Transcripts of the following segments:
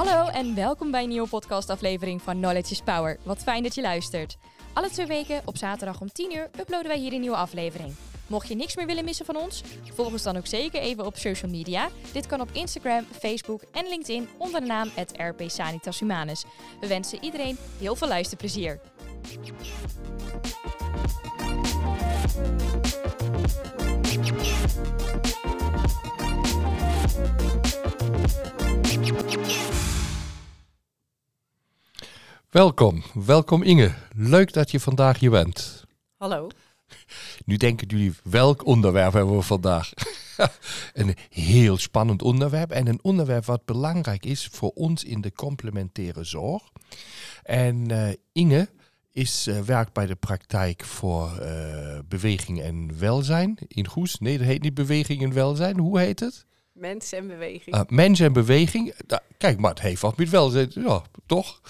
Hallo en welkom bij een nieuwe podcastaflevering van Knowledge is Power. Wat fijn dat je luistert. Alle twee weken op zaterdag om 10 uur uploaden wij hier een nieuwe aflevering. Mocht je niks meer willen missen van ons, volg ons dan ook zeker even op social media. Dit kan op Instagram, Facebook en LinkedIn onder de naam RP Sanitas. We wensen iedereen heel veel luisterplezier. Welkom, welkom Inge. Leuk dat je vandaag hier bent. Hallo. Nu denken jullie, welk onderwerp hebben we vandaag? een heel spannend onderwerp en een onderwerp wat belangrijk is voor ons in de complementaire zorg. En uh, Inge is, uh, werkt bij de praktijk voor uh, beweging en welzijn in Goes. Nee, dat heet niet beweging en welzijn. Hoe heet het? Mens en beweging. Uh, mens en beweging. Kijk, maar het heeft wat met welzijn. Ja, toch?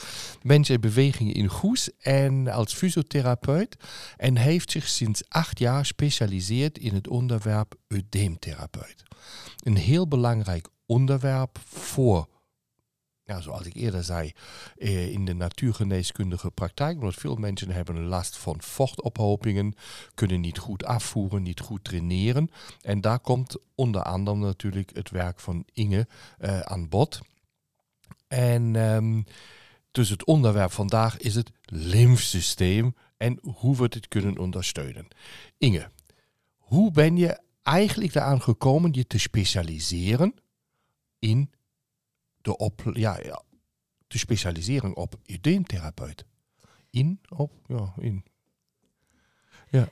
Mens en beweging in Goes en als fysiotherapeut. En heeft zich sinds acht jaar specialiseerd in het onderwerp eudeemtherapeut. Een heel belangrijk onderwerp voor ja, zoals ik eerder zei, eh, in de natuurgeneeskundige praktijk. Omdat veel mensen hebben last van vochtophopingen, kunnen niet goed afvoeren, niet goed traineren. En daar komt onder andere natuurlijk het werk van Inge uh, aan bod. En um, dus het onderwerp vandaag is het lymfsysteem en hoe we dit kunnen ondersteunen. Inge, hoe ben je eigenlijk eraan gekomen je te specialiseren in de, op, ja, ja, de specialisering op eudeemtherapeut. In, op, ja, in. Ja.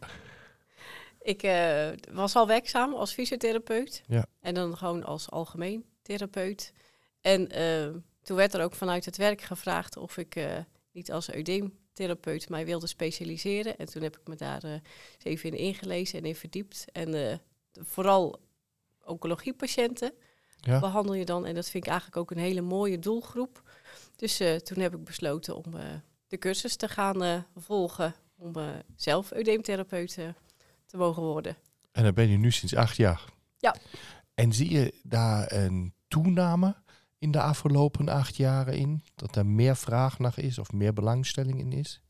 Ik uh, was al werkzaam als fysiotherapeut. Ja. En dan gewoon als algemeen therapeut. En uh, toen werd er ook vanuit het werk gevraagd of ik uh, niet als eudeemtherapeut mij wilde specialiseren. En toen heb ik me daar even in ingelezen en in verdiept. En vooral oncologiepatiënten ja. behandel je dan. En dat vind ik eigenlijk ook een hele mooie doelgroep. Dus uh, toen heb ik besloten om uh, de cursus te gaan uh, volgen. Om zelf eudeemtherapeut te mogen worden. En dan ben je nu sinds acht jaar. Ja. En zie je daar een toename in de afgelopen acht jaren in? Dat er meer vraag naar is of meer belangstelling in is?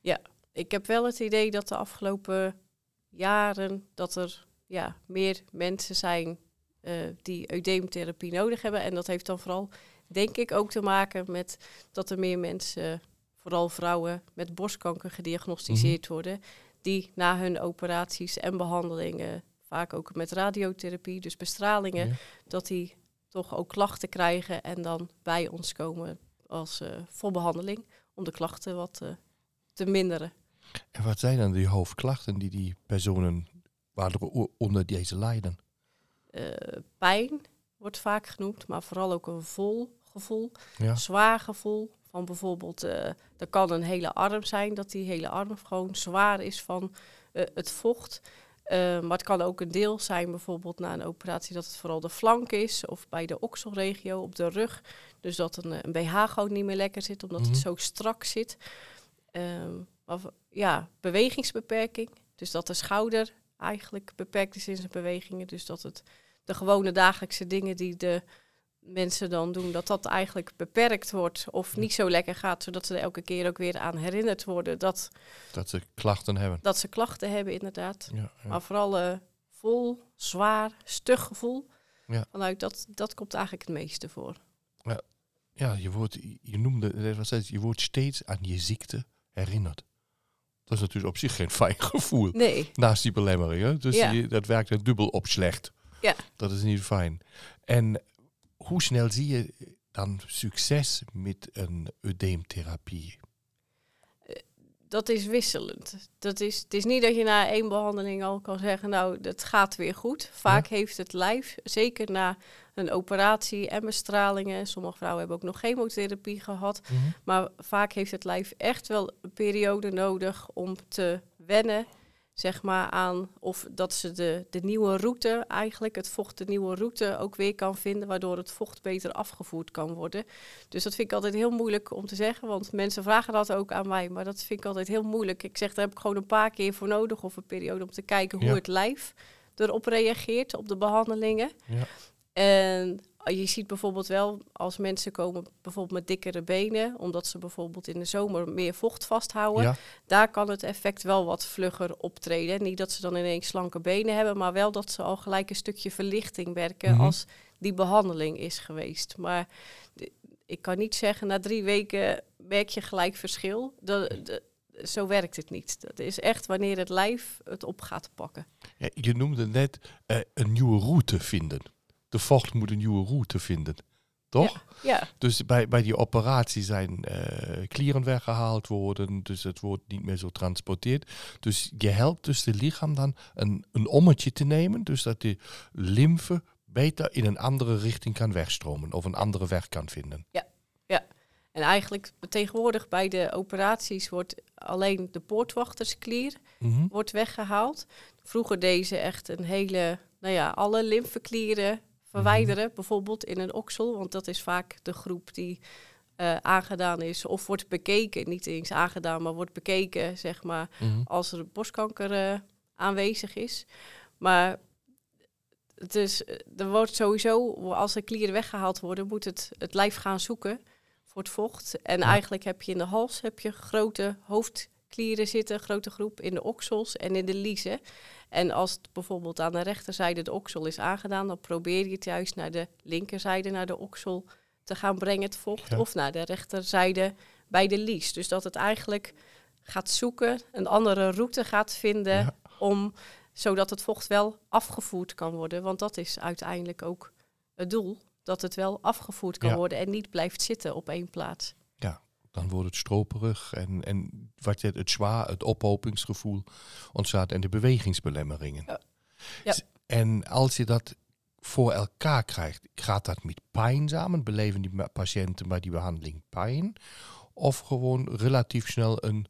Ja, ik heb wel het idee dat de afgelopen jaren dat er ja, meer mensen zijn uh, die eudeemtherapie nodig hebben. En dat heeft dan vooral, denk ik, ook te maken met dat er meer mensen, vooral vrouwen met borstkanker, gediagnosticeerd mm -hmm. worden. Die na hun operaties en behandelingen, vaak ook met radiotherapie, dus bestralingen, ja. dat die toch ook klachten krijgen en dan bij ons komen als uh, voor behandeling om de klachten wat uh, te minderen. En wat zijn dan die hoofdklachten die die personen waaronder deze lijden? Uh, pijn wordt vaak genoemd, maar vooral ook een vol gevoel, ja. zwaar gevoel. Van bijvoorbeeld, uh, er kan een hele arm zijn, dat die hele arm gewoon zwaar is van uh, het vocht. maar het kan ook een deel zijn, bijvoorbeeld na een operatie, dat het vooral de flank is of bij de okselregio op de rug. Dus dat een, een BH gewoon niet meer lekker zit, omdat mm -hmm. het zo strak zit. maar ja, bewegingsbeperking, dus dat de schouder eigenlijk beperkt is in zijn bewegingen. Dus dat het de gewone dagelijkse dingen die de mensen dan doen, dat dat eigenlijk beperkt wordt of niet zo lekker gaat, zodat ze er elke keer ook weer aan herinnerd worden dat, dat ze klachten hebben. Dat ze klachten hebben, inderdaad. Ja, ja. Maar vooral uh, vol, zwaar, stug gevoel. Ja. Vanuit dat, dat komt eigenlijk het meeste voor. Ja, ja je, wordt, je noemde, je wordt steeds aan je ziekte herinnerd. Dat is natuurlijk op zich geen fijn gevoel. Nee. Naast die belemmering. Hè? Dus Ja. dat werkt er dubbel op slecht. Ja. Dat is niet fijn. En hoe snel zie je dan succes met een eudeemtherapie? Dat is wisselend. Dat is, het is niet dat je na één behandeling al kan zeggen, nou, dat gaat weer goed. Vaak heeft het lijf, zeker na een operatie en bestralingen, sommige vrouwen hebben ook nog chemotherapie gehad, Mhm. maar vaak heeft het lijf echt wel een periode nodig om te wennen, zeg maar, aan of dat ze de, de nieuwe route, eigenlijk het vocht, de nieuwe route ook weer kan vinden, waardoor het vocht beter afgevoerd kan worden. Dus dat vind ik altijd heel moeilijk om te zeggen, want mensen vragen dat ook aan mij, maar dat vind ik altijd heel moeilijk. Ik zeg, daar heb ik gewoon een paar keer voor nodig of een periode om te kijken hoe Ja. het lijf erop reageert, op de behandelingen. Ja. En je ziet bijvoorbeeld wel als mensen komen bijvoorbeeld met dikkere benen, omdat ze bijvoorbeeld in de zomer meer vocht vasthouden, Ja. daar kan het effect wel wat vlugger optreden. Niet dat ze dan ineens slanke benen hebben, maar wel dat ze al gelijk een stukje verlichting werken Mhm. als die behandeling is geweest. Maar ik kan niet zeggen, na drie weken merk je gelijk verschil. Zo werkt het niet. Dat is echt wanneer het lijf het op gaat pakken. Ja, je noemde net eh, een nieuwe route vinden. De vocht moet een nieuwe route vinden. Toch? Ja, Dus bij, bij die operatie zijn eh, klieren weggehaald worden. Dus het wordt niet meer zo transporteerd. Dus je helpt dus het lichaam dan een, een ommetje te nemen. Dus dat de lymfe beter in een andere richting kan wegstromen. Of een andere weg kan vinden. en eigenlijk tegenwoordig bij de operaties wordt alleen de poortwachtersklier Mhm. wordt weggehaald. Vroeger deden ze echt een hele, nou ja, alle lymfeklieren verwijderen, bijvoorbeeld in een oksel, want dat is vaak de groep die eh, aangedaan is of wordt bekeken, niet eens aangedaan, maar wordt bekeken, zeg maar, Mhm. als er borstkanker eh, aanwezig is. Maar het is, er wordt sowieso, als er klieren weggehaald worden, moet het, het lijf gaan zoeken voor het vocht. En Ja. eigenlijk heb je in de hals heb je grote hoofdklieren zitten, grote groep in de oksels en in de liezen. En als het bijvoorbeeld aan de rechterzijde de oksel is aangedaan, dan probeer je het juist naar de linkerzijde, naar de oksel te gaan brengen, het vocht. Ja. Of naar de rechterzijde bij de lies. Dus dat het eigenlijk gaat zoeken, een andere route gaat vinden Ja. om zodat het vocht wel afgevoerd kan worden. Want dat is uiteindelijk ook het doel. Dat het wel afgevoerd kan Ja. worden en niet blijft zitten op één plaats. Dan wordt het stroperig en, en wat je, het zwaar, het ophopingsgevoel ontstaat en de bewegingsbelemmeringen. Ja. En als je dat voor elkaar krijgt, gaat dat met pijn samen? Beleven die patiënten bij die behandeling pijn? Of gewoon relatief snel een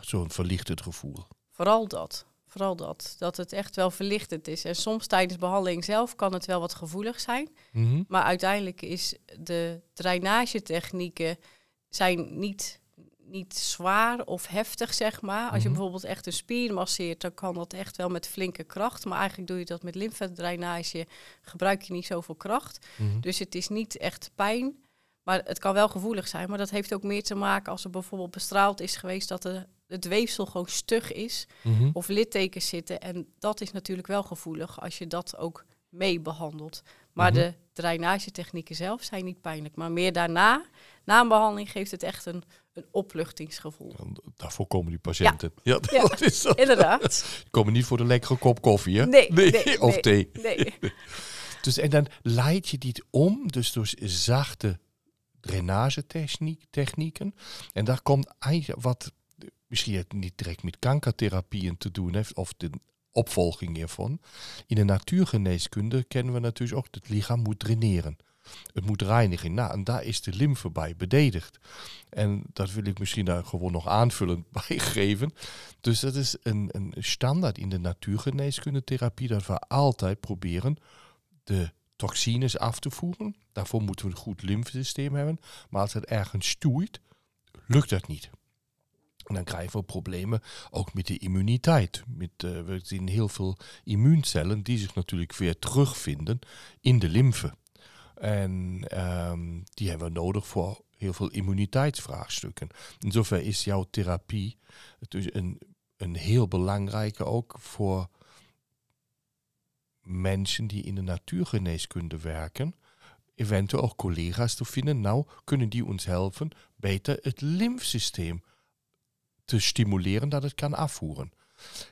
zo'n verlichtend gevoel? Vooral dat. Vooral dat. Dat het echt wel verlichtend is. En soms tijdens behandeling zelf kan het wel wat gevoelig zijn. Mhm. Maar uiteindelijk is de drainagetechnieken zijn niet, niet zwaar of heftig, zeg maar. Als je Mhm. bijvoorbeeld echt een spier masseert, dan kan dat echt wel met flinke kracht. Maar eigenlijk doe je dat met lymfedrainage, gebruik je niet zoveel kracht. Mhm. Dus het is niet echt pijn, maar het kan wel gevoelig zijn. Maar dat heeft ook meer te maken als er bijvoorbeeld bestraald is geweest dat de, het weefsel gewoon stug is Mhm. of littekens zitten. En dat is natuurlijk wel gevoelig als je dat ook mee behandelt. Maar de drainagetechnieken zelf zijn niet pijnlijk. Maar meer daarna, na een behandeling, geeft het echt een, een opluchtingsgevoel. Dan- Daarvoor komen die patiënten. Ja, Ja. dat is. Inderdaad. Die komen niet voor de lekkere kop koffie, hè? Nee, nee, of nee. thee. Nee. Dus, en dan leid je dit om, dus door zachte drainagetechnieken. En daar komt eigenlijk wat misschien het niet direct met kankertherapieën te doen heeft, of de opvolging hiervan. In de natuurgeneeskunde kennen we natuurlijk ook dat het lichaam moet draineren. Het moet reinigen. Nou, en daar is de lymfe bij bededigd. En dat wil ik misschien daar gewoon nog aanvullend bij geven. Dus dat is een, een standaard in de natuurgeneeskundetherapie dat we altijd proberen de toxines af te voeren. Daarvoor moeten we een goed lymfesysteem hebben. Maar als het ergens stoeit, lukt dat niet. En dan krijgen we problemen ook met de immuniteit. Met, eh, we zien heel veel immuuncellen die zich natuurlijk weer terugvinden in de lymfe. En ehm, die hebben we nodig voor heel veel immuniteitsvraagstukken. In zover is jouw therapie dus een, een heel belangrijke ook voor mensen die in de natuurgeneeskunde werken. Eventueel ook collega's te vinden. Nou, kunnen die ons helpen beter het lymfsysteem te stimuleren dat het kan afvoeren.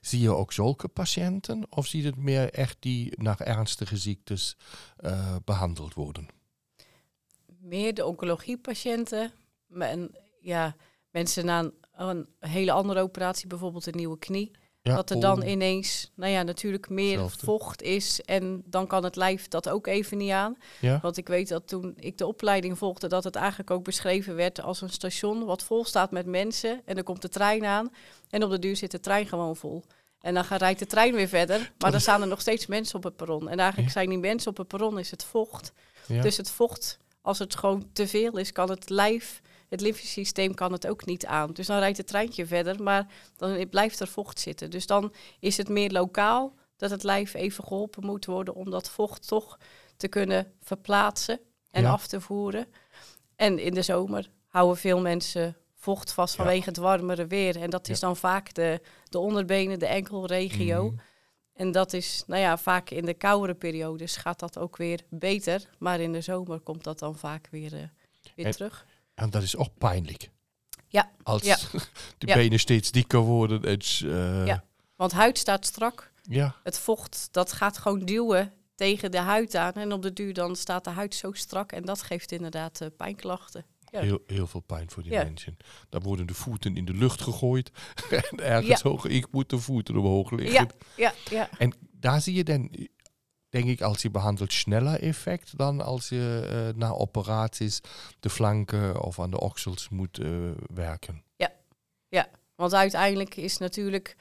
Zie je ook zulke patiënten of zie je het meer echt die naar ernstige ziektes eh, behandeld worden? Meer de oncologiepatiënten. En ja, mensen na een, een hele andere operatie, bijvoorbeeld een nieuwe knie. Ja, dat er dan oh, ineens, nou ja, natuurlijk meer vocht is. En dan kan het lijf dat ook even niet aan. Ja? Want ik weet dat toen ik de opleiding volgde, dat het eigenlijk ook beschreven werd als een station wat vol staat met mensen. En dan komt de trein aan. En op de duur zit de trein gewoon vol. En dan gaat- rijdt de trein weer verder. Maar dan staan er nog steeds mensen op het perron. En eigenlijk Ja. zijn die mensen op het perron is het vocht. Ja. Dus het vocht, als het gewoon te veel is, kan het lijf, het lymfesysteem kan het ook niet aan. Dus dan rijdt het treintje verder, maar dan blijft er vocht zitten. Dus dan is het meer lokaal dat het lijf even geholpen moet worden om dat vocht toch te kunnen verplaatsen en Ja. af te voeren. En in de zomer houden veel mensen vocht vast Ja. vanwege het warmere weer. En dat is dan vaak de, de onderbenen, de enkelregio. Mhm. En dat is, nou ja, vaak in de koudere periodes gaat dat ook weer beter. Maar in de zomer komt dat dan vaak weer, eh, weer En- terug. En dat is ook pijnlijk. Ja, Als ja. de Ja. benen steeds dikker worden. En, eh, Ja. Want huid staat strak. ja. Het vocht, dat gaat gewoon duwen tegen de huid aan. En op de duur dan staat de huid zo strak. En dat geeft inderdaad eh, pijnklachten. Ja. Heel, heel veel pijn voor die Ja. mensen. Dan worden de voeten in de lucht gegooid. en ergens hoog, ik moet de voeten omhoog liggen. Ja, ja, ja. En daar zie je dan, denk ik, als je behandelt, sneller effect dan als je eh, na operaties de flanken of aan de oksels moet eh, werken. Want uiteindelijk is natuurlijk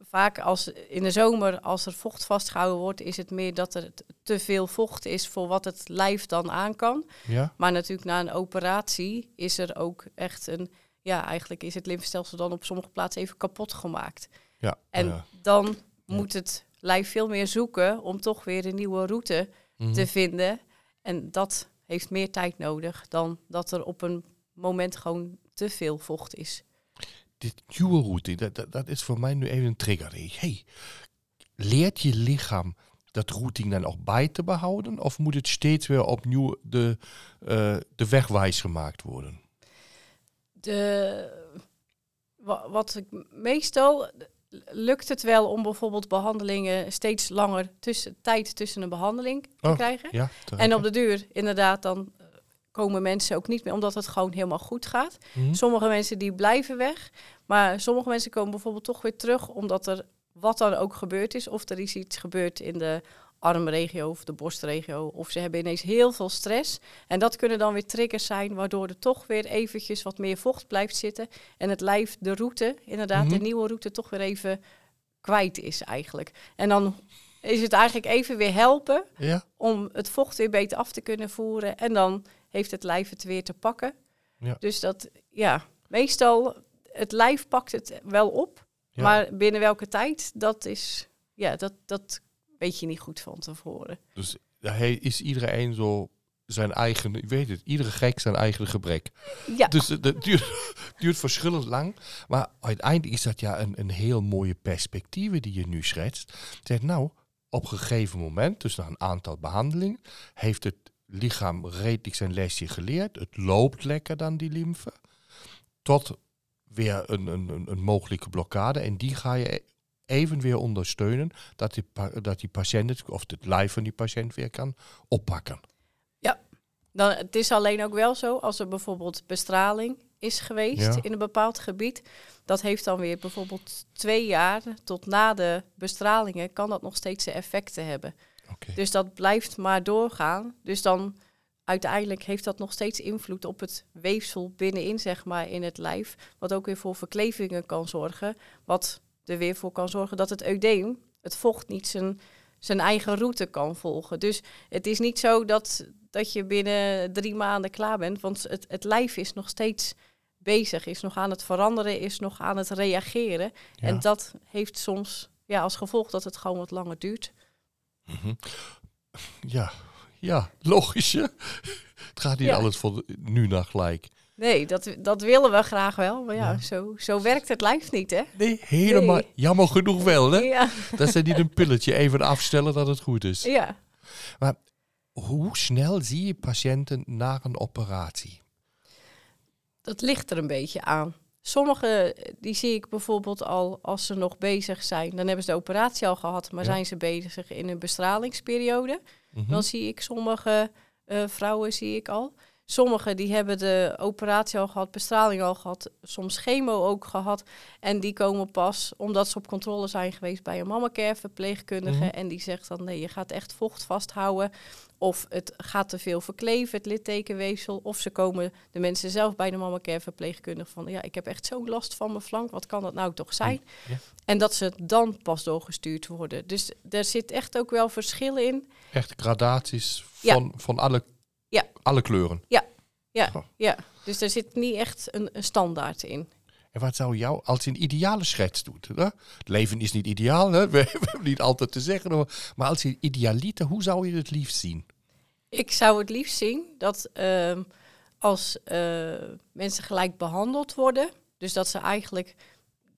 vaak als in de zomer, als er vocht vastgehouden wordt, is het meer dat er te veel vocht is voor wat het lijf dan aan kan. Ja? Maar natuurlijk na een operatie is er ook echt een, ja, eigenlijk is het lymfestelsel dan op sommige plaatsen even kapot gemaakt. Ja. En ja. dan moet het lijf veel meer zoeken om toch weer een nieuwe route Mhm. te vinden. En dat heeft meer tijd nodig dan dat er op een moment gewoon te veel vocht is. Dit nieuwe route, dat, dat, dat is voor mij nu even een trigger. Hey, leert je lichaam dat routing dan ook bij te behouden? Of moet het steeds weer opnieuw de, eh, de wegwijs gemaakt worden? De, wa- wat ik meestal lukt het wel om bijvoorbeeld behandelingen steeds langer tussen, tijd tussen een behandeling te Oh, krijgen. Ja, En op de duur, inderdaad, dan eh, komen mensen ook niet meer, omdat het gewoon helemaal goed gaat. Mhm. Sommige mensen die blijven weg, maar sommige mensen komen bijvoorbeeld toch weer terug, omdat er wat dan ook gebeurd is, of er is iets gebeurd in de armregio of de borstregio, of ze hebben ineens heel veel stress. En dat kunnen dan weer triggers zijn, waardoor er toch weer eventjes wat meer vocht blijft zitten en het lijf de route, inderdaad, Mhm. de nieuwe route toch weer even kwijt is eigenlijk. En dan is het eigenlijk even weer helpen Ja? om het vocht weer beter af te kunnen voeren. En dan heeft het lijf het weer te pakken. Ja. Dus dat, ja, meestal, het lijf pakt het wel op. Ja. Maar binnen welke tijd, dat is, ja, dat, dat weet je niet goed van tevoren. Dus hij is iedereen zo zijn eigen, ik weet het, iedere gek zijn eigen gebrek. Ja, Dus het het duurt, duurt verschillend lang. Maar uiteindelijk is dat ja een, een heel mooie perspectief die je nu schetst. Zeg, nou, op een gegeven moment, dus na een aantal behandelingen, heeft het lichaam redelijk zijn lesje geleerd. Het loopt lekker dan die lymfe. Tot weer een, een, een mogelijke blokkade. En die ga je even weer ondersteunen dat die, dat die patiënt het, of het lijf van die patiënt weer kan oppakken. dan, het is alleen ook wel zo, als er bijvoorbeeld bestraling is geweest Ja. in een bepaald gebied, dat heeft dan weer bijvoorbeeld twee jaar tot na de bestralingen, kan dat nog steeds de effecten hebben. Dus dat blijft maar doorgaan. Dus dan uiteindelijk heeft dat nog steeds invloed op het weefsel binnenin, zeg maar, in het lijf. Wat ook weer voor verklevingen kan zorgen. Wat er weer voor kan zorgen dat het eudeem, het vocht, niet zijn, zijn eigen route kan volgen. Dus het is niet zo dat, dat je binnen drie maanden klaar bent. Want het, het lijf is nog steeds bezig, is nog aan het veranderen, is nog aan het reageren. Ja. En dat heeft soms ja, als gevolg dat het gewoon wat langer duurt. Mhm. Ja, ja, logisch. hè? Het gaat niet Ja. alles voor nu naar gelijk. Nee, dat, dat willen we graag wel. Maar ja, Ja. Zo, zo werkt het lijf niet, hè? Nee, helemaal. Nee. Jammer genoeg wel, hè? Ja, Dat ze niet een pilletje even afstellen dat het goed is. ja. Hoe snel zie je patiënten na een operatie? dat ligt er een beetje aan. Sommige, die zie ik bijvoorbeeld al als ze nog bezig zijn. Dan hebben ze de operatie al gehad, maar Ja. zijn ze bezig in een bestralingsperiode. Mhm. Dan zie ik sommige eh, vrouwen zie ik al. Sommigen die hebben de operatie al gehad, bestraling al gehad, soms chemo ook gehad. En die komen pas omdat ze op controle zijn geweest bij een mammacare verpleegkundige. Mhm. En die zegt dan nee, je gaat echt vocht vasthouden. Of het gaat te veel verkleven, het littekenweefsel. Of ze komen de mensen zelf bij de mammacare verpleegkundige van ja, ik heb echt zo'n last van mijn flank. Wat kan dat nou toch zijn? Ja. En dat ze dan pas doorgestuurd worden. Dus er zit echt ook wel verschil in. Echt gradaties Ja. van, van alle, Ja. alle kleuren. Ja, Oh. ja. Dus er zit niet echt een, een standaard in. En wat zou jou, als je een ideale schets doet. Hè? Het leven is niet ideaal, hè? We, we hebben niet altijd te zeggen. hoor. Maar als je idealiter, hoe zou je het liefst zien? Ik zou het liefst zien dat ehm, als eh, mensen gelijk behandeld worden, dus dat ze eigenlijk,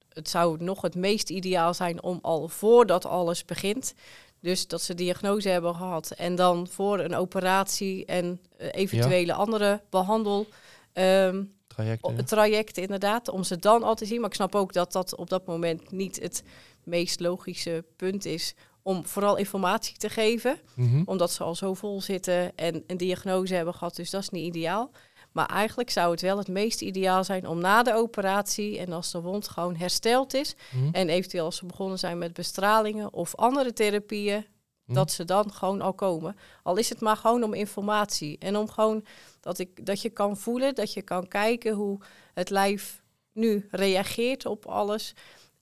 het zou nog het meest ideaal zijn om al voordat alles begint, dus dat ze diagnose hebben gehad en dan voor een operatie en eh, eventuele andere behandel. ehm, Trajecten. het traject inderdaad, om ze dan al te zien. Maar ik snap ook dat dat op dat moment niet het meest logische punt is om vooral informatie te geven, Mhm. omdat ze al zo vol zitten en een diagnose hebben gehad, dus dat is niet ideaal. Maar eigenlijk zou het wel het meest ideaal zijn om na de operatie en als de wond gewoon hersteld is Mhm. en eventueel als ze begonnen zijn met bestralingen of andere therapieën, Mhm. dat ze dan gewoon al komen. Al is het maar gewoon om informatie en om gewoon dat, ik, dat je kan voelen, dat je kan kijken hoe het lijf nu reageert op alles.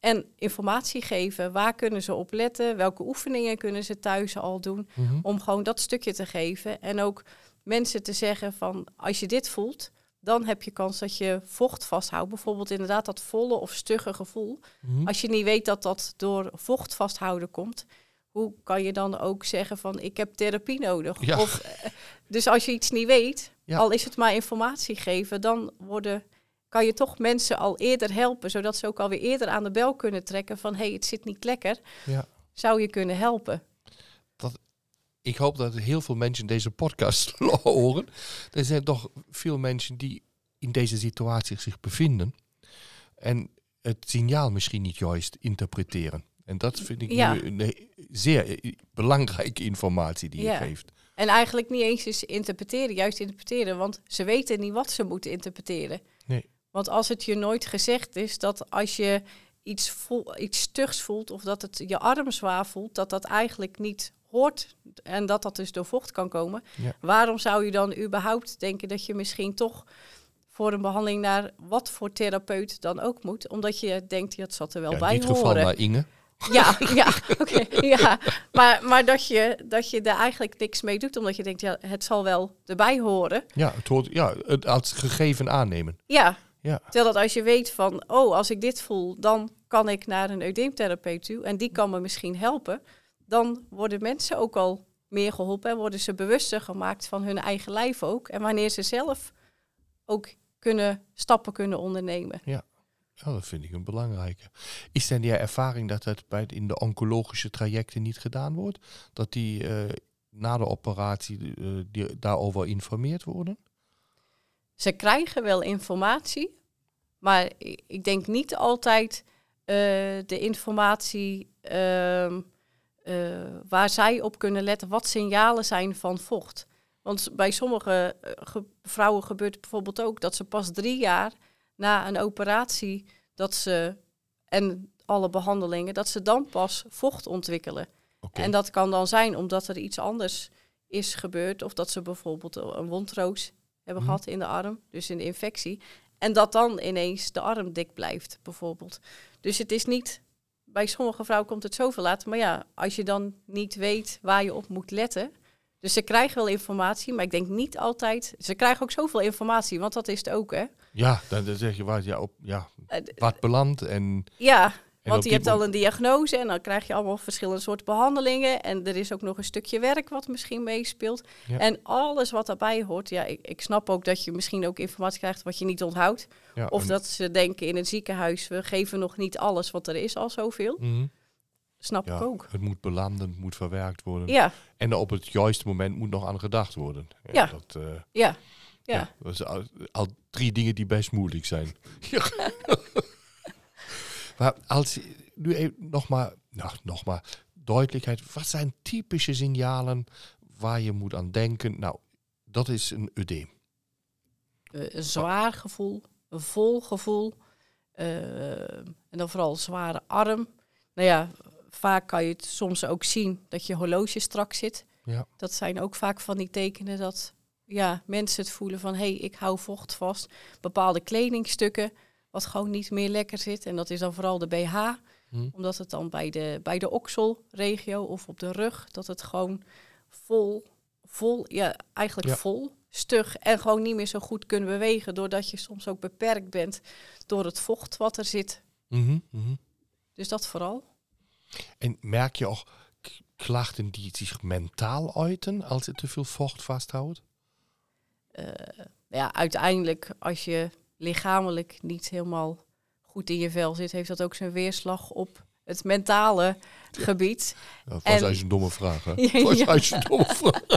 En informatie geven, waar kunnen ze op letten, welke oefeningen kunnen ze thuis al doen, Mhm. om gewoon dat stukje te geven. En ook mensen te zeggen van, als je dit voelt, dan heb je kans dat je vocht vasthoudt. Bijvoorbeeld inderdaad dat volle of stugge gevoel. Mhm. Als je niet weet dat dat door vocht vasthouden komt, hoe kan je dan ook zeggen van ik heb therapie nodig? Ja. Of, eh, dus als je iets niet weet, Ja. al is het maar informatie geven, dan worden, kan je toch mensen al eerder helpen, zodat ze ook alweer eerder aan de bel kunnen trekken van hé, hey, het zit niet lekker. Ja. Zou je kunnen helpen? Ik hoop dat heel veel mensen deze podcast horen. Er zijn toch veel mensen die in deze situatie zich bevinden. En het signaal misschien niet juist interpreteren. En dat vind ik Ja. nu een zeer eh, belangrijke informatie die Ja. je geeft. En eigenlijk niet eens eens interpreteren, juist interpreteren, want ze weten niet wat ze moeten interpreteren. Nee. Want als het je nooit gezegd is dat als je iets, voel, iets stugs voelt of dat het je arm zwaar voelt, dat dat eigenlijk niet hoort en dat dat dus door vocht kan komen. Ja. Waarom zou je dan überhaupt denken dat je misschien toch voor een behandeling naar wat voor therapeut dan ook moet? Omdat je denkt, ja, het zat er wel Ja, in bij dit geval horen. naar Inge. Ja, ja, oké. ja. Maar, maar dat, je, dat je daar eigenlijk niks mee doet, omdat je denkt, ja, het zal wel erbij horen. Ja, het hoort, ja, het als gegeven aannemen. Ja. Ja. Terwijl dat als je weet van, oh, als ik dit voel, dan kan ik naar een eudeemtherapeut toe en die kan me misschien helpen. Dan worden mensen ook al meer geholpen en worden ze bewuster gemaakt van hun eigen lijf ook. En wanneer ze zelf ook kunnen, stappen kunnen ondernemen. Ja, dat vind ik een belangrijke. Is dan die ervaring dat het bij, in de oncologische trajecten niet gedaan wordt? Dat die eh, na de operatie eh, die, daarover informeerd worden? Ze krijgen wel informatie, maar ik denk niet altijd eh, de informatie ehm, eh, waar zij op kunnen letten, wat signalen zijn van vocht. Want bij sommige eh, ge- vrouwen gebeurt bijvoorbeeld ook dat ze pas drie jaar na een operatie dat ze en alle behandelingen, dat ze dan pas vocht ontwikkelen. Oké. En dat kan dan zijn omdat er iets anders is gebeurd. Of dat ze bijvoorbeeld een wondroos hebben Mhm. gehad in de arm, dus de infectie. En dat dan ineens de arm dik blijft, bijvoorbeeld. Dus het is niet, bij sommige vrouwen komt het zoveel later. Maar ja, als je dan niet weet waar je op moet letten. Dus ze krijgen wel informatie, maar ik denk niet altijd. Ze krijgen ook zoveel informatie, want dat is het ook, hè? Ja, dan, dan zeg je wat, ja, op, ja, Eh, wat belandt en... Ja, Want je hebt al een diagnose en dan krijg je allemaal verschillende soorten behandelingen. En er is ook nog een stukje werk wat misschien meespeelt. Ja. En alles wat daarbij hoort. Ja, ik, ik snap ook dat je misschien ook informatie krijgt wat je niet onthoudt. Ja, Of dat ze denken in het ziekenhuis, we geven nog niet alles, want er is al zoveel. Mhm. Snap ja, ik ook. het moet belanden, het moet verwerkt worden. Ja, En op het juiste moment moet nog aan gedacht worden. En Ja. Dat, eh, ja, ja. ja. dat is al, al drie dingen die best moeilijk zijn. Ja. maar als nu even nog maar, nou, nog maar duidelijkheid. Wat zijn typische signalen waar je moet aan denken? Nou, dat is een udeem. Eh, een zwaar gevoel, een vol gevoel. eh, en dan vooral een zware arm. Nou ja, vaak kan je het soms ook zien dat je horloge strak zit. Ja. Dat zijn ook vaak van die tekenen dat ja, mensen het voelen van... hé, hey, ik hou vocht vast. Bepaalde kledingstukken wat gewoon niet meer lekker zit. En dat is dan vooral de BH. Hm. Omdat het dan bij de, bij de okselregio of op de rug... dat het gewoon vol, vol ja, eigenlijk Ja. vol stug en gewoon niet meer zo goed kunt bewegen, doordat je soms ook beperkt bent door het vocht wat er zit. Mhm, mhm. Dus dat vooral. En merk je ook klachten die zich mentaal uiten als je te veel vocht vasthoudt? Eh, ja, uiteindelijk, als je lichamelijk niet helemaal goed in je vel zit, heeft dat ook zijn weerslag op het mentale gebied. Dat was En- een domme vraag, hè? Ja, was een domme vraag.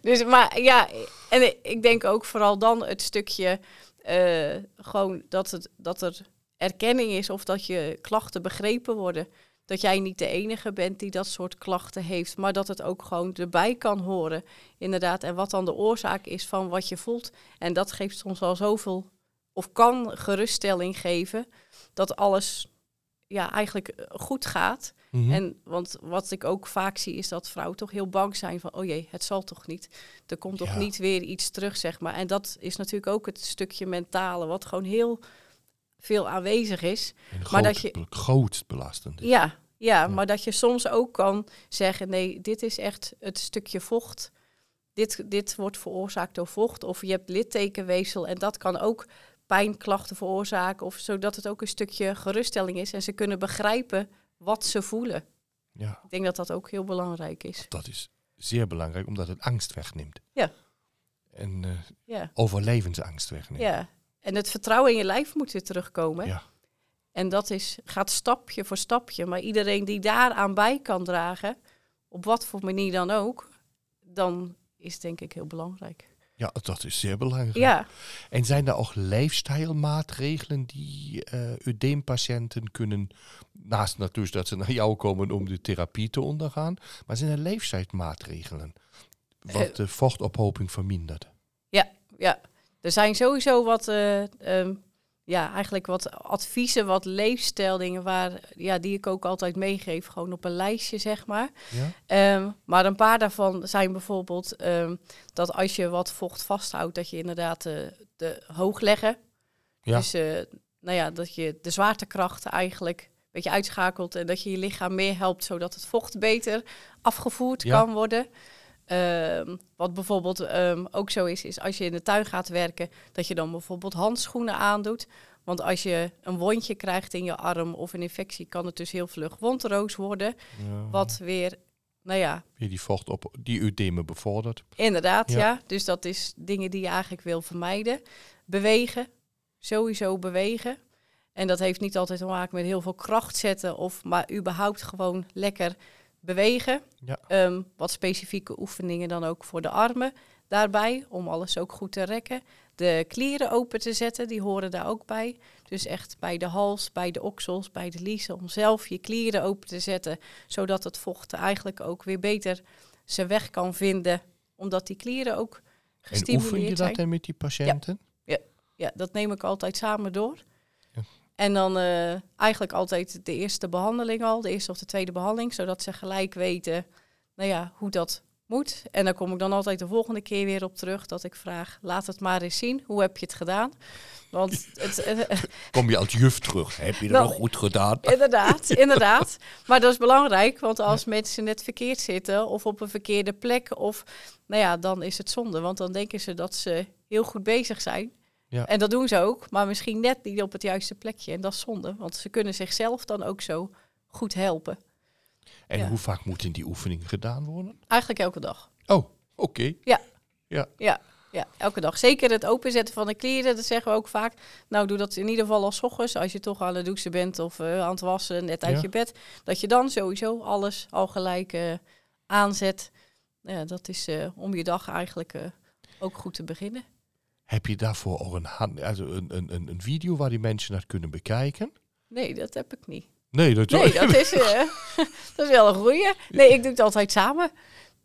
Dus, maar ja, en ik- ik denk ook vooral dan het stukje eh, gewoon dat, het, dat er erkenning is of dat je klachten begrepen worden. Dat jij niet de enige bent die dat soort klachten heeft, maar dat het ook gewoon erbij kan horen. Inderdaad, en wat dan de oorzaak is van wat je voelt. En dat geeft soms al zoveel, of kan geruststelling geven, dat alles ja, eigenlijk eh, goed gaat. Mhm. En want wat ik ook vaak zie is dat vrouwen toch heel bang zijn van, oh jee, het zal toch niet. Er komt toch Ja. niet weer iets terug, zeg maar. En dat is natuurlijk ook het stukje mentale, wat gewoon heel veel aanwezig is. En maar groot, dat je- be- groot belastend. is. Ja, ja, maar dat je soms ook kan zeggen, nee, dit is echt het stukje vocht. Dit, dit wordt veroorzaakt door vocht. Of je hebt littekenweefsel en dat kan ook pijnklachten veroorzaken. Of zodat het ook een stukje geruststelling is en ze kunnen begrijpen wat ze voelen. Ja, Ik denk dat dat ook heel belangrijk is. dat is zeer belangrijk, omdat het angst wegneemt. Ja. En eh, Ja, overlevensangst wegneemt. ja. En het vertrouwen in je lijf moet weer terugkomen. Ja. En dat is, gaat stapje voor stapje. Maar iedereen die daaraan bij kan dragen, op wat voor manier dan ook, dan is denk ik heel belangrijk. Ja, dat is zeer belangrijk. Ja, En zijn er ook leefstijlmaatregelen die eh udeempatiënten kunnen, naast natuurlijk dat ze naar jou komen om de therapie te ondergaan, maar zijn er leefstijlmaatregelen wat de vochtophoping vermindert? ja. Er zijn sowieso wat, eh, ehm, ja, eigenlijk wat adviezen, wat leefstijldingen waar, ja, die ik ook altijd meegeef, gewoon op een lijstje, zeg maar. Ja? Ehm, maar een paar daarvan zijn bijvoorbeeld ehm, dat als je wat vocht vasthoudt, dat je inderdaad eh, de hoog leggen. Ja. Dus eh, nou ja, dat je de zwaartekrachten eigenlijk een beetje uitschakelt en dat je je lichaam meer helpt zodat het vocht beter afgevoerd Ja. kan worden. Ehm, wat bijvoorbeeld ehm, ook zo is, is als je in de tuin gaat werken, dat je dan bijvoorbeeld handschoenen aandoet. Want als je een wondje krijgt in je arm of een infectie, kan het dus heel vlug wondroos worden. Ja. Wat weer, nou ja, Weer die vocht op die udemen bevordert. Inderdaad, Ja. ja. Dus dat is dingen die je eigenlijk wil vermijden. Bewegen, sowieso bewegen. En dat heeft niet altijd te maken met heel veel kracht zetten, of maar überhaupt gewoon lekker bewegen. Ja. Ehm, wat specifieke oefeningen dan ook voor de armen daarbij, om alles ook goed te rekken. De klieren open te zetten, die horen daar ook bij. Dus echt bij de hals, bij de oksels, bij de liezen, om zelf je klieren open te zetten, zodat het vocht eigenlijk ook weer beter zijn weg kan vinden, omdat die klieren ook En oefen je gestimuleerd dat zijn. dan met die patiënten? Ja, dat neem ik altijd samen door. En dan eh, eigenlijk altijd de eerste behandeling al, de eerste of de tweede behandeling, zodat ze gelijk weten nou ja, hoe dat moet. En dan kom ik dan altijd de volgende keer weer op terug dat ik vraag, laat het maar eens zien, hoe heb je het gedaan? Want het, eh, Kom je als juf terug? Heb je dat Nou, wel goed gedaan? Inderdaad, inderdaad. Maar dat is belangrijk, want als mensen net verkeerd zitten of op een verkeerde plek, of nou ja, dan is het zonde. Want dan denken ze dat ze heel goed bezig zijn. Ja. En dat doen ze ook, maar misschien net niet op het juiste plekje. En dat is zonde, want ze kunnen zichzelf dan ook zo goed helpen. En Ja. hoe vaak moeten die oefeningen gedaan worden? Eigenlijk elke dag. Oh, oké. Ja, elke dag. Zeker het openzetten van de kleren, dat zeggen we ook vaak. Nou, doe dat in ieder geval als ochtends, als je toch aan het douchen bent of eh, aan het wassen, net uit Ja. je bed. Dat je dan sowieso alles al gelijk eh, aanzet. Ja, dat is eh, om je dag eigenlijk ook goed te beginnen. Heb je daarvoor ook een, hand, also een, een, een, een video waar die mensen dat kunnen bekijken? Nee, dat heb ik niet. Nee, dat, Nee, dat is, eh, dat is wel een goeie. Nee, ik doe het altijd samen.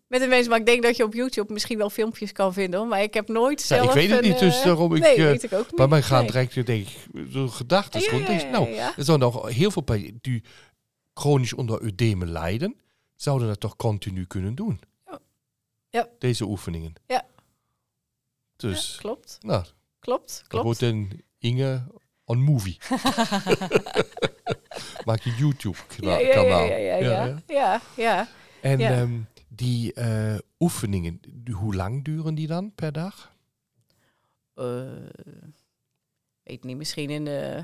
Met de mensen, maar ik denk dat je op YouTube misschien wel filmpjes kan vinden. hoor. Maar ik heb nooit Ja, zelf ik weet het een, niet, dus eh, daarom ik, Nee, eh, weet ik ook niet. Maar mij gaat Nee. direct, denk ik, zo'n gedachte. Ja, gewoon ja, deze, ja, nou, ja. er zijn nog heel veel patiënten die chronisch onder udemen lijden. Zouden dat toch continu kunnen doen? Ja. Ja. Deze oefeningen. Ja. Dus, Ja, klopt, nou, klopt, dat klopt. wordt een Inge on movie. Maak je YouTube-kanaal. ja, ja, ja, ja, ja. ja, ja. En ehm, Die eh, oefeningen, hoe lang duren die dan per dag? Eh, weet niet, misschien in eh,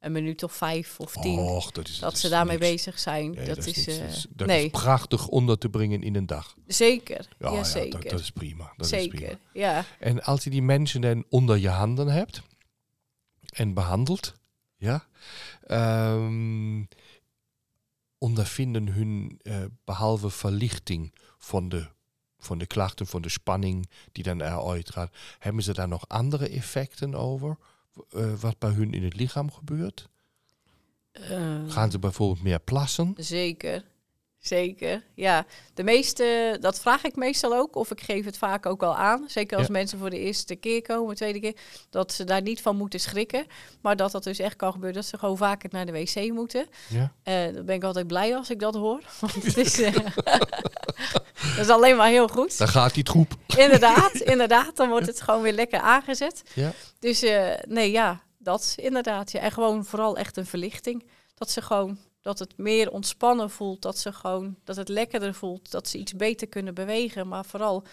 een minuut of vijf of tien. Och, dat is, dat is ze daarmee niks. bezig zijn. Nee, dat, dat, is, niks. eh, dat, is, dat nee, is prachtig onder te brengen in een dag. zeker. Ja, zeker. dat, dat is prima. Dat Is prima. Ja. En als je die mensen dan onder je handen hebt en behandelt, ja, ehm, ondervinden hun eh, behalve verlichting van de, van de klachten, van de spanning die dan eruit gaat, hebben ze daar nog andere effecten over? Eh, wat bij hun in het lichaam gebeurt? Eh, Gaan ze bijvoorbeeld meer plassen? Zeker. Zeker. Ja, de meeste, dat vraag ik meestal ook, of ik geef het vaak ook al aan. Zeker als Ja. mensen voor de eerste keer komen, tweede keer, dat ze daar niet van moeten schrikken. Maar dat dat dus echt kan gebeuren, dat ze gewoon vaker naar de wc moeten. Ja. Eh dan ben ik altijd blij als ik dat hoor. Want het is, eh, dat is alleen maar heel goed. Dan gaat die troep. Inderdaad, inderdaad. Dan wordt het gewoon weer lekker aangezet. Ja. Dus eh, nee, ja, dat inderdaad. Ja. En gewoon vooral echt een verlichting. Dat ze gewoon, dat het meer ontspannen voelt. Dat ze gewoon, dat het lekkerder voelt. Dat ze iets beter kunnen bewegen. Maar vooral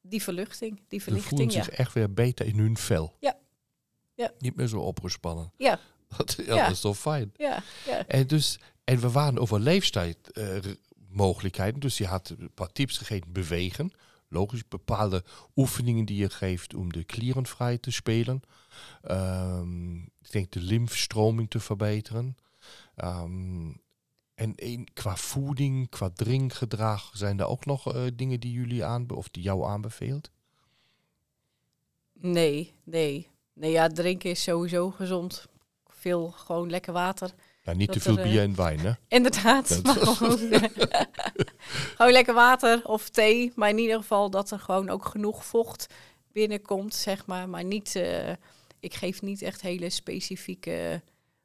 die verluchting, die Ze voelen verlichting. Ja. zich echt weer beter in hun vel. Ja. Ja. Niet meer zo opgespannen. Ja. Dat, ja, Ja. dat is toch fijn. Ja, ja. En, dus, en we waren over leeftijdmogelijkheden. dus je had een paar tips gegeven. Bewegen. Logisch, bepaalde oefeningen die je geeft om de klieren vrij te spelen. Ehm, ik denk de lymfstroming te verbeteren. Ehm, en qua voeding, qua drinkgedrag, zijn er ook nog eh, dingen die jullie aanbe of die jou aanbeveelt? Nee, nee. Nee, ja, drinken is sowieso gezond. Veel gewoon lekker water. Ja, niet Dat te veel er, eh, bier en wijn, hè? Inderdaad. Dat- Maar gewoon, gewoon lekker water of thee. Maar in ieder geval dat er gewoon ook genoeg vocht binnenkomt, zeg maar. Maar niet, eh, ik geef niet echt hele specifieke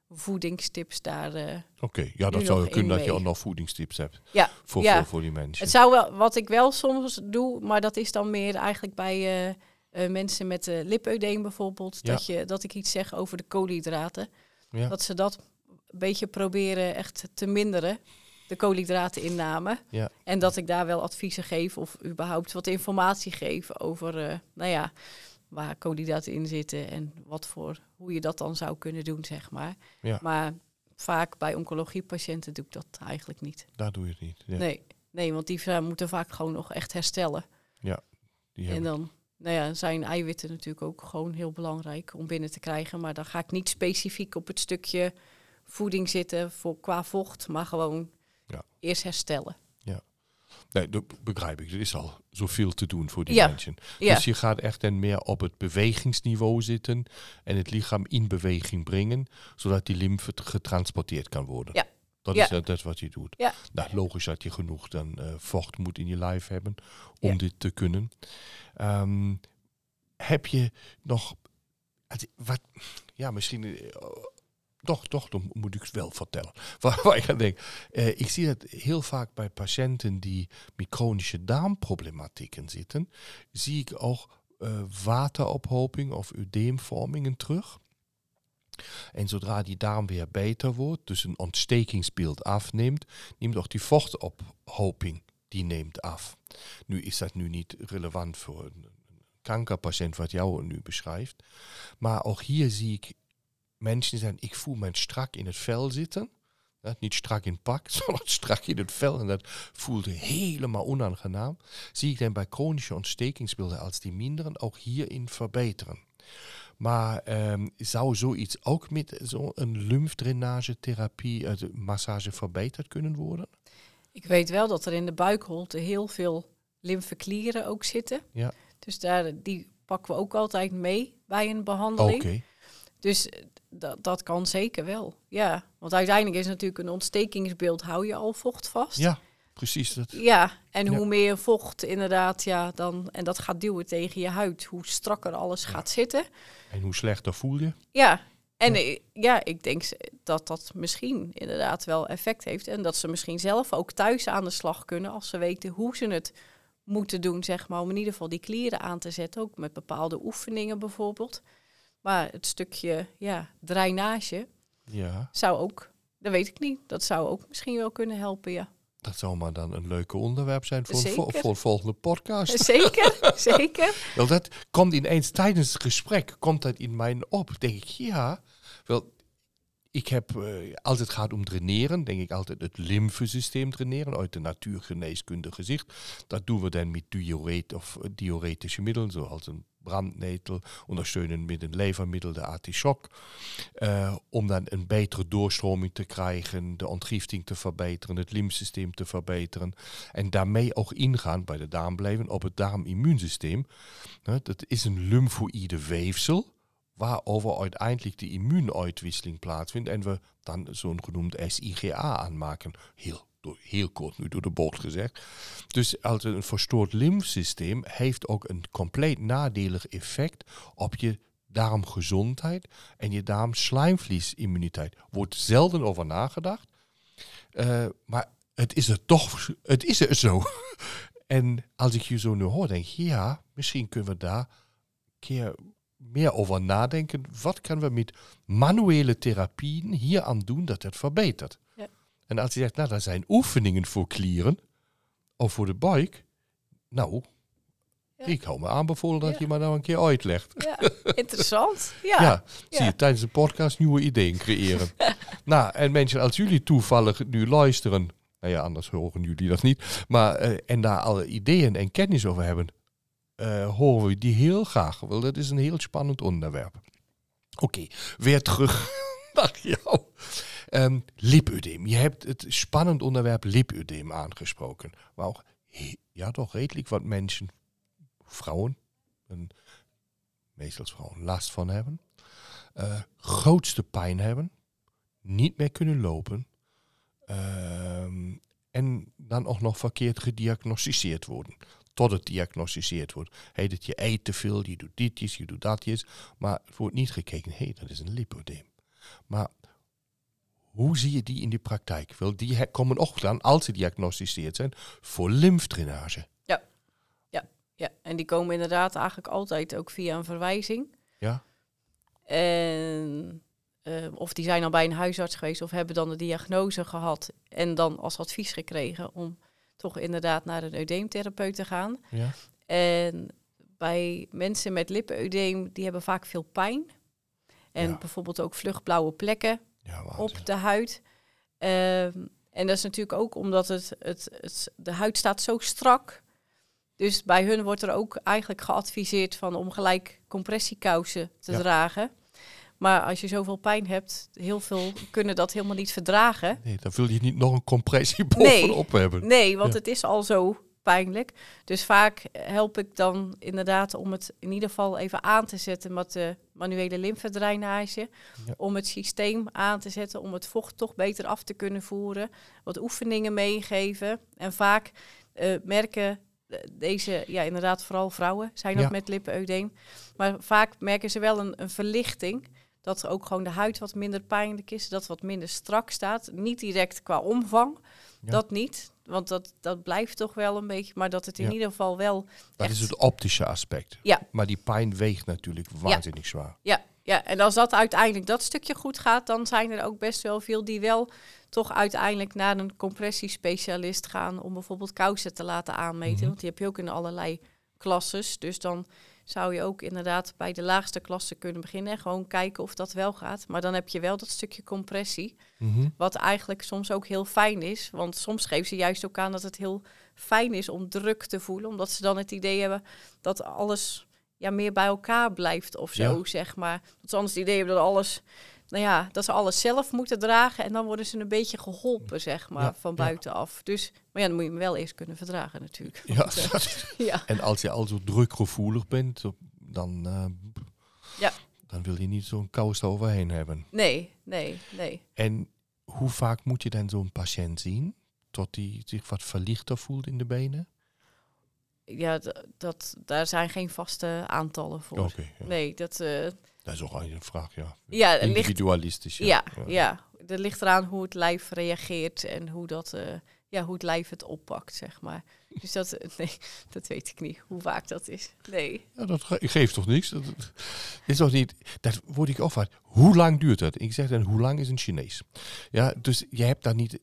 voedingstips daar. eh. Oké, ja, dat zou kunnen dat je ook nog voedingstips hebt. Ja, Voor, ja. voor, voor die mensen. Het zou wel, wat ik wel soms doe, maar dat is dan meer eigenlijk bij eh, eh, mensen met lipeudeem bijvoorbeeld. Ja. Dat, je, dat ik iets zeg over de koolhydraten. Ja. Dat ze dat een beetje proberen echt te minderen. De koolhydrateninname. Ja. En dat ik daar wel adviezen geef of überhaupt wat informatie geef over, nou ja, waar koolhydraten in zitten en wat voor, hoe je dat dan zou kunnen doen, zeg maar. Ja. Maar vaak bij oncologiepatiënten doe ik dat eigenlijk niet. Daar doe je het niet. Ja, Nee, nee, want die moeten vaak gewoon nog echt herstellen. die En dan nou ja, zijn eiwitten natuurlijk ook gewoon heel belangrijk om binnen te krijgen. Maar dan ga ik niet specifiek op het stukje voeding zitten voor, qua vocht, maar gewoon Ja. eerst herstellen. Nee, dat begrijp ik. Er is al zoveel te doen voor die Ja. mensen. Ja, Dus je gaat echt dan meer op het bewegingsniveau zitten en het lichaam in beweging brengen, zodat die lymfe getransporteerd kan worden. Ja. Dat is dat, is wat je doet. Nou, logisch dat je genoeg dan eh, vocht moet in je lijf hebben om dit te kunnen. Ehm, heb je nog wat? Ja, misschien. Toch, toch, dan moet ik het wel vertellen. Waar ik aan denk. Eh, ik zie dat heel vaak bij patiënten die met chronische darmproblematieken zitten, zie ik ook eh, waterophoping of udeemvormingen terug. En zodra die darm weer beter wordt, dus een ontstekingsbeeld afneemt, neemt ook die vochtophoping, die neemt af. Nu is dat nu niet relevant voor een kankerpatiënt wat jou nu beschrijft. Maar ook hier zie ik mensen die zeggen, ik voel me strak in het vel zitten. Niet strak in pak, sondern strak in het vel. En dat voelde helemaal onaangenaam. Zie ik dan bij chronische ontstekingsbeelden als die minderen ook hierin verbeteren. Maar ehm, zou zoiets ook met zo'n lymfdrainagetherapie, uh, massage verbeterd kunnen worden? ik weet wel dat er in de buikholte heel veel lymfeklieren ook zitten. Ja. Dus daar, die pakken we ook altijd mee bij een Oké, behandeling. Dus eh, dat, dat kan zeker wel. Ja, want uiteindelijk is natuurlijk een ontstekingsbeeld, hou je al vocht vast. ja, precies. Dat. Ja, en Ja. hoe meer vocht inderdaad, ja, dan, en dat gaat duwen tegen je huid, hoe strakker alles gaat zitten. En hoe slechter voel je? Ja, en Ja. ik denk dat dat misschien inderdaad wel effect heeft. En dat ze misschien zelf ook thuis aan de slag kunnen als ze weten hoe ze het moeten doen, zeg maar. Om in ieder geval die klieren aan te zetten, ook met bepaalde oefeningen bijvoorbeeld. Maar het stukje, ja, drainage Ja. zou ook, dat weet ik niet, dat zou ook misschien wel kunnen helpen, ja. Dat zou maar dan een leuke onderwerp zijn voor, een, vo- voor een volgende podcast. Zeker, zeker. Wel, dat komt ineens tijdens het gesprek, komt dat in mij op. Denk ik, ja, wel, ik heb, eh, als het gaat om draineren, denk ik altijd het lymfesysteem draineren uit de natuurgeneeskunde gezicht. Dat doen we dan met diuret of eh, diuretische middelen, zoals een brandnetel, ondersteunen met een levermiddel, de artichok. eh, om dan een betere doorstroming te krijgen, de ontgifting te verbeteren, het lymfesysteem te verbeteren. En daarmee ook ingaan, bij de darm op het darmimmuunsysteem. Dat is een lymfoïde weefsel, waarover uiteindelijk de immuunuitwisseling plaatsvindt en we dan zo'n genoemd SIGA aanmaken. Heel, heel kort nu door de bocht gezegd. Dus als een verstoord lymfsysteem heeft ook een compleet nadelig effect op je darmgezondheid en je darmslijmvliesimmuniteit. Wordt zelden over nagedacht, eh, maar het is er toch, het is er zo. En als ik je zo nu hoor, denk ik, ja, misschien kunnen we daar een keer meer over nadenken. Wat kunnen we met manuele therapieën hier aan doen dat het verbetert? En als je zegt, nou, daar zijn oefeningen voor klieren of voor de buik. Nou, Ja. ik hou me aanbevolen dat Ja. je me nou een keer uitlegt. Ja, interessant. Ja. Ja, zie je tijdens de podcast nieuwe ideeën creëren. nou, en mensen, als jullie toevallig nu luisteren, nou ja, anders horen jullie dat niet, maar eh, en daar alle ideeën en kennis over hebben, eh, horen we die heel graag. Wel, dat is een heel spannend onderwerp. Oké, weer terug naar jou. Lipödem. Je hebt het spannend onderwerp lipödem aangesproken. Waar ook, ja, toch redelijk wat mensen, vrouwen, en meestal vrouwen, last van hebben. Eh, grootste pijn hebben. Niet meer kunnen lopen. ehm, en dan ook nog verkeerd gediagnosticeerd worden. Tot het diagnosticeerd wordt. Hey, dat je eet te veel, je doet ditjes, je doet datjes. Maar het wordt niet gekeken, hé, hey, dat is een lipodeem. Maar hoe zie je die in de praktijk? Wel, die komen ook dan, als ze diagnosticeerd zijn, voor lymfdrainage. Ja, en die komen inderdaad eigenlijk altijd ook via een verwijzing. Ja? En, eh, of die zijn al bij een huisarts geweest of hebben dan de diagnose gehad en dan als advies gekregen om toch inderdaad naar een eudeemtherapeut te gaan. Ja? En bij mensen met lippeneudeem, die hebben vaak veel pijn. En Ja. bijvoorbeeld ook vluchtblauwe plekken Ja, op de huid. Ehm, en dat is natuurlijk ook omdat het, het, het, de huid staat zo strak. Dus bij hun wordt er ook eigenlijk geadviseerd van om gelijk compressiekousen te Ja. dragen. Maar als je zoveel pijn hebt, heel veel kunnen dat helemaal niet verdragen. Nee, dan wil je niet nog een compressie bovenop hebben. Nee, want Ja. het is al zo pijnlijk. Dus vaak help ik dan inderdaad om het in ieder geval even aan te zetten met de manuele lymfedrainage. Ja. Om het systeem aan te zetten, om het vocht toch beter af te kunnen voeren. Wat oefeningen meegeven. En vaak eh, merken eh, deze, ja inderdaad vooral vrouwen zijn ook Ja. met lippeneudeem. Maar vaak merken ze wel een, een verlichting. Dat ook gewoon de huid wat minder pijnlijk is. Dat wat minder strak staat. Niet direct qua omvang. Ja. Dat niet. Want dat, dat blijft toch wel een beetje. Maar dat het in Ja. ieder geval wel. Dat echt- is het optische aspect. Ja. Maar die pijn weegt natuurlijk waanzinnig zwaar. Ja, ja, en als dat uiteindelijk dat stukje goed gaat, dan zijn er ook best wel veel die wel toch uiteindelijk naar een compressiespecialist gaan om bijvoorbeeld kousen te laten aanmeten. Mhm. Want die heb je ook in allerlei klasses. Dus dan zou je ook inderdaad bij de laagste klasse kunnen beginnen en gewoon kijken of dat wel gaat. Maar dan heb je wel dat stukje compressie. Mhm. Wat eigenlijk soms ook heel fijn is. Want soms geven ze juist ook aan dat het heel fijn is om druk te voelen. Omdat ze dan het idee hebben dat alles ja, meer bij elkaar blijft of zo, Ja. zeg maar. Dat ze anders het idee hebben dat alles... Nou ja, dat ze alles zelf moeten dragen en dan worden ze een beetje geholpen, zeg maar, Ja, van ja. buitenaf. Dus, maar ja, dan moet je hem wel eerst kunnen verdragen natuurlijk. Ja, Want, eh, ja, En als je al zo drukgevoelig bent, dan, eh, Ja. dan wil je niet zo'n kous overheen hebben. nee, nee, nee. En hoe vaak moet je dan zo'n patiënt zien? Tot hij zich wat verlichter voelt in de benen? Ja, dat, daar zijn geen vaste aantallen voor. Ja. Nee, dat... eh, dat is ook een vraag, ja. ja, het ligt Individualistisch. Ja, ja. Er ligt eraan hoe het lijf reageert en hoe, dat, eh, ja, hoe het lijf het oppakt, zeg maar. Dus dat, nee, dat weet ik niet, hoe vaak dat is. Nee. Ja, dat ge- geeft toch niks? Dat, dat is toch niet... Dat word ik afgevraagd. Hoe lang duurt dat? Ik zeg dan, hoe lang is een Chinees? Ja, dus je hebt daar niet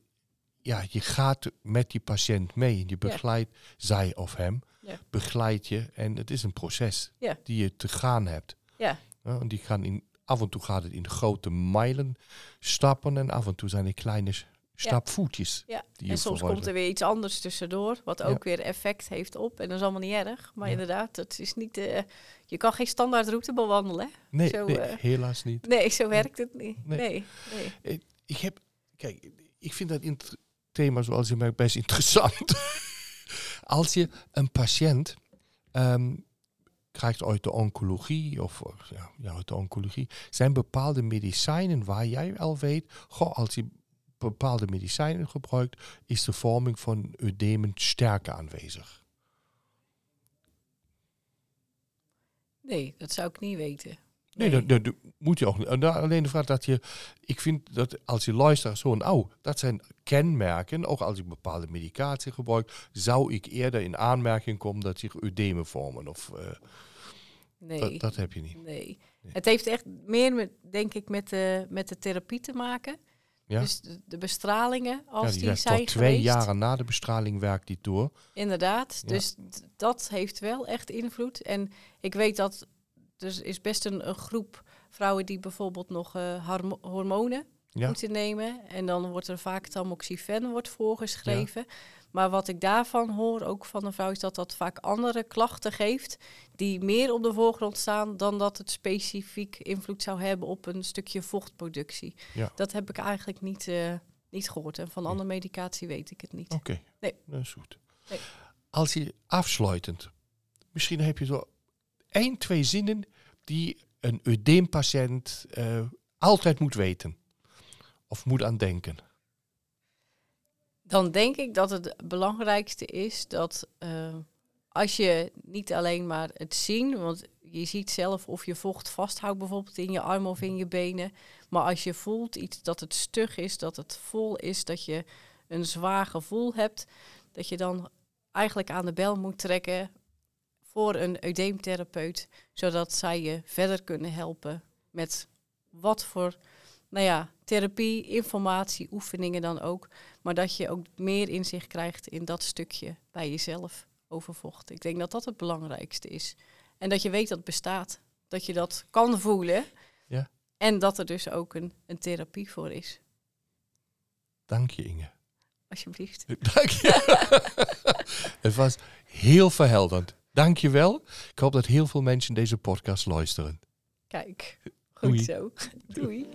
ja, je gaat met die patiënt mee. Je begeleidt zij of hem. Ja. Begeleid je. En het is een proces die je te gaan hebt. Ja. Ja, en die gaan in, af en toe gaat het in grote mijlen stappen. En af en toe zijn het kleine stapvoetjes. Ja. Die je En soms komt er weer iets anders tussendoor, wat ook weer effect heeft op. En dat is allemaal niet erg. Maar Ja. inderdaad, het is niet, eh, je kan geen standaard route bewandelen. Nee, zo, nee eh, helaas niet. Nee, zo werkt het niet. Nee. Nee, nee. Ik heb, kijk, ik vind dat thema zoals je mij best interessant. Als je een patiënt ehm, krijgt uit de oncologie of ja, uit de oncologie, zijn bepaalde medicijnen waar jij al weet, goh, als je bepaalde medicijnen gebruikt, is de vorming van ödemen sterker aanwezig. Nee, dat zou ik niet weten. Nee, dat, dat, dat moet je ook niet. Alleen de vraag dat je, ik vind dat als je luistert zo een, oh, dat zijn kenmerken, ook als ik bepaalde medicatie gebruik, zou ik eerder in aanmerking komen dat zich ödemen vormen. Of eh, Nee. dat, dat heb je niet. Nee. Het heeft echt meer, met, denk ik, met de, met de therapie te maken. Ja? Dus de, bestralingen, als ja, die, die zijn tot twee geweest. jaren na de bestraling werkt die door. Inderdaad. Ja. Dus dat heeft wel echt invloed. En ik weet dat er is best een, een groep vrouwen die bijvoorbeeld nog eh, hormonen Ja, moeten nemen. En dan wordt er vaak tamoxifen wordt voorgeschreven. Maar wat ik daarvan hoor, ook van een vrouw, is dat dat vaak andere klachten geeft. Die meer op de voorgrond staan dan dat het specifiek invloed zou hebben op een stukje vochtproductie. Ja. Dat heb ik eigenlijk niet, eh, niet gehoord. En van Nee. andere medicatie weet ik het niet. oké. Nee. Dat is goed. Nee. Als je afsluitend, misschien heb je zo één, twee zinnen die een ödeempatiënt eh altijd moet weten. Of moet aan denken. Dan denk ik dat het belangrijkste is dat eh, als je niet alleen maar het zien, want je ziet zelf of je vocht vasthoudt bijvoorbeeld in je armen of in je benen, maar als je voelt iets dat het stug is, dat het vol is, dat je een zwaar gevoel hebt, dat je dan eigenlijk aan de bel moet trekken voor een eudeemtherapeut, zodat zij je verder kunnen helpen met wat voor nou ja, therapie, informatie, oefeningen dan ook. Maar dat je ook meer inzicht krijgt in dat stukje bij jezelf over vocht. Ik denk dat dat het belangrijkste is. En dat je weet dat het bestaat. Dat je dat kan voelen. Ja. En dat er dus ook een, een therapie voor is. Dank je, Inge. Alsjeblieft. Dank je. Het was heel verhelderend. Dank je wel. Ik hoop dat heel veel mensen deze podcast luisteren. Kijk, goed Doei. zo. Doei.